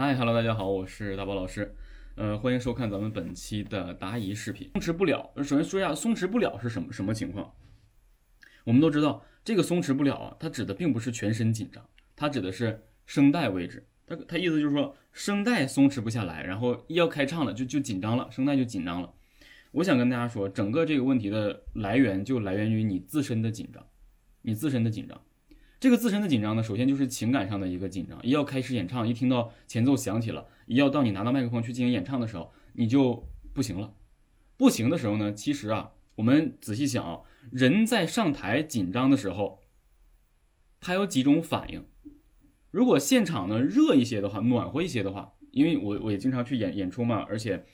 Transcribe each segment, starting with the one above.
嗨，Hello，大家好，我是大宝老师，呃，欢迎收看咱们本期的答疑视频。松弛不了，首先说一下松弛不了是什么什么情况。我们都知道，这个松弛不了啊，它指的并不是全身紧张，它指的是声带位置。它它意思就是说，声带松弛不下来，然后一要开唱了，就就紧张了，声带就紧张了。我想跟大家说，整个这个问题的来源就来源于你自身的紧张，你自身的紧张。这个自身的紧张呢，首先就是情感上的一个紧张。一要开始演唱，一听到前奏响起了，一要到你拿到麦克风去进行演唱的时候，你就不行了。不行的时候呢，其实啊，我们仔细想啊，人在上台紧张的时候，他有几种反应。如果现场呢热一些的话，暖和一些的话，因为我我也经常去演演出嘛，而且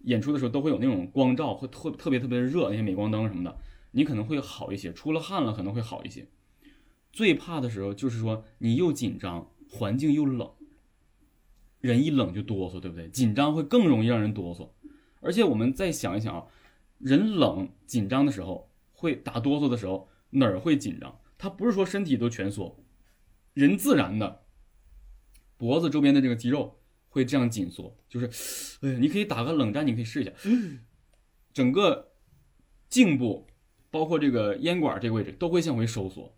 演出的时候都会有那种光照，会特特别特别热，那些镁光灯什么的，你可能会好一些。出了汗了可能会好一些。最怕的时候就是说你又紧张，环境又冷，人一冷就哆嗦，对不对？紧张会更容易让人哆嗦。而且我们再想一想啊，人冷紧张的时候会打哆嗦的时候哪儿会紧张？他不是说身体都蜷缩，人自然的脖子周边的这个肌肉会这样紧缩，就是，哎呀，你可以打个冷战，你可以试一下，整个颈部包括这个咽管这个位置都会向回收缩。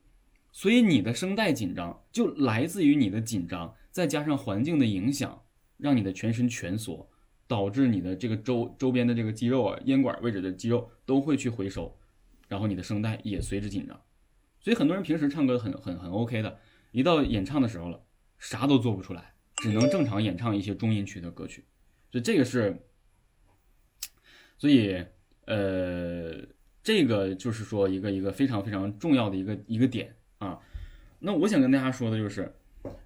所以你的声带紧张就来自于你的紧张，再加上环境的影响，让你的全身蜷缩，导致你的这个周周边的这个肌肉啊，咽管位置的肌肉都会去回收，然后你的声带也随之紧张。所以很多人平时唱歌很很很 OK 的，一到演唱的时候了，啥都做不出来，只能正常演唱一些中音区的歌曲。所以这个是，所以呃，这个就是说一个一个非常非常重要的一个一个点。啊，那我想跟大家说的就是，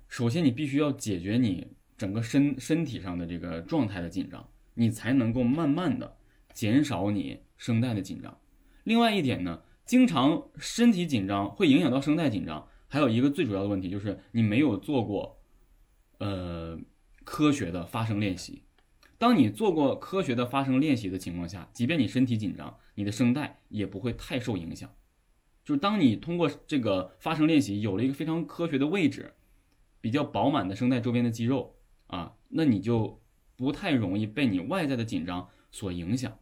首先你必须要解决你整个身身体上的这个状态的紧张，你才能够慢慢的减少你声带的紧张。另外一点呢，经常身体紧张会影响到声带紧张，还有一个最主要的问题就是你没有做过，呃，科学的发声练习。当你做过科学的发声练习的情况下，即便你身体紧张，你的声带也不会太受影响。就是当你通过这个发声练习有了一个非常科学的位置，比较饱满的声带周边的肌肉啊，那你就不太容易被你外在的紧张所影响，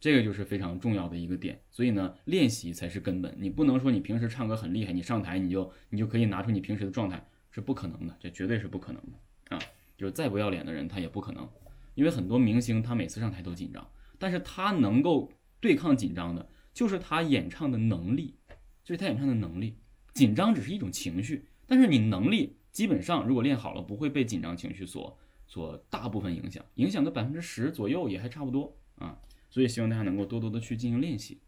这个就是非常重要的一个点。所以呢，练习才是根本。你不能说你平时唱歌很厉害，你上台你就你就可以拿出你平时的状态，是不可能的，这绝对是不可能的啊！就是再不要脸的人他也不可能，因为很多明星他每次上台都紧张，但是他能够对抗紧张的，就是他演唱的能力。就是他演唱的能力，紧张只是一种情绪，但是你能力基本上如果练好了，不会被紧张情绪所所大部分影响，影响个百分之十左右也还差不多啊。所以希望大家能够多多的去进行练习。